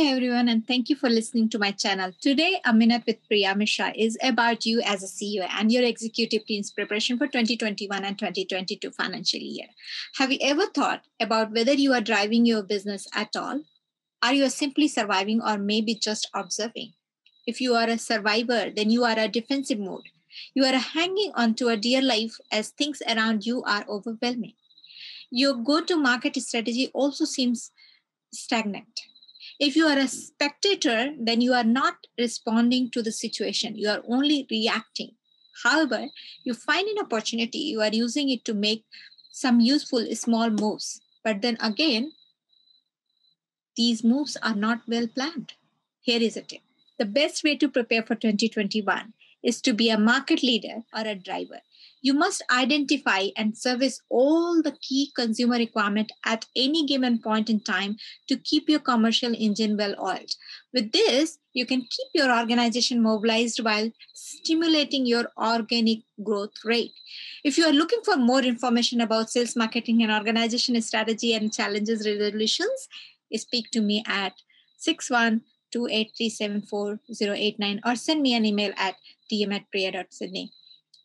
Hi everyone, and thank you for listening to my channel. Today, A Minute with Priya Mishra is about you as a CEO and your executive team's preparation for 2021 and 2022 financial year. Have you ever thought about whether you are driving your business at all? Are you simply surviving or maybe just observing? If you are a survivor, then you are a defensive mode. You are hanging on to a dear life as things around you are overwhelming. Your go to market strategy also seems stagnant if you are a spectator, then you are not responding to the situation, you are only reacting. However, you find an opportunity, you are using it to make some useful small moves. But then again, these moves are not well planned. Here is a tip the best way to prepare for 2021 is to be a market leader or a driver you must identify and service all the key consumer requirement at any given point in time to keep your commercial engine well oiled with this you can keep your organization mobilized while stimulating your organic growth rate if you are looking for more information about sales marketing and organization strategy and challenges resolutions speak to me at 61 2837489 or send me an email at dm at priya.sydney.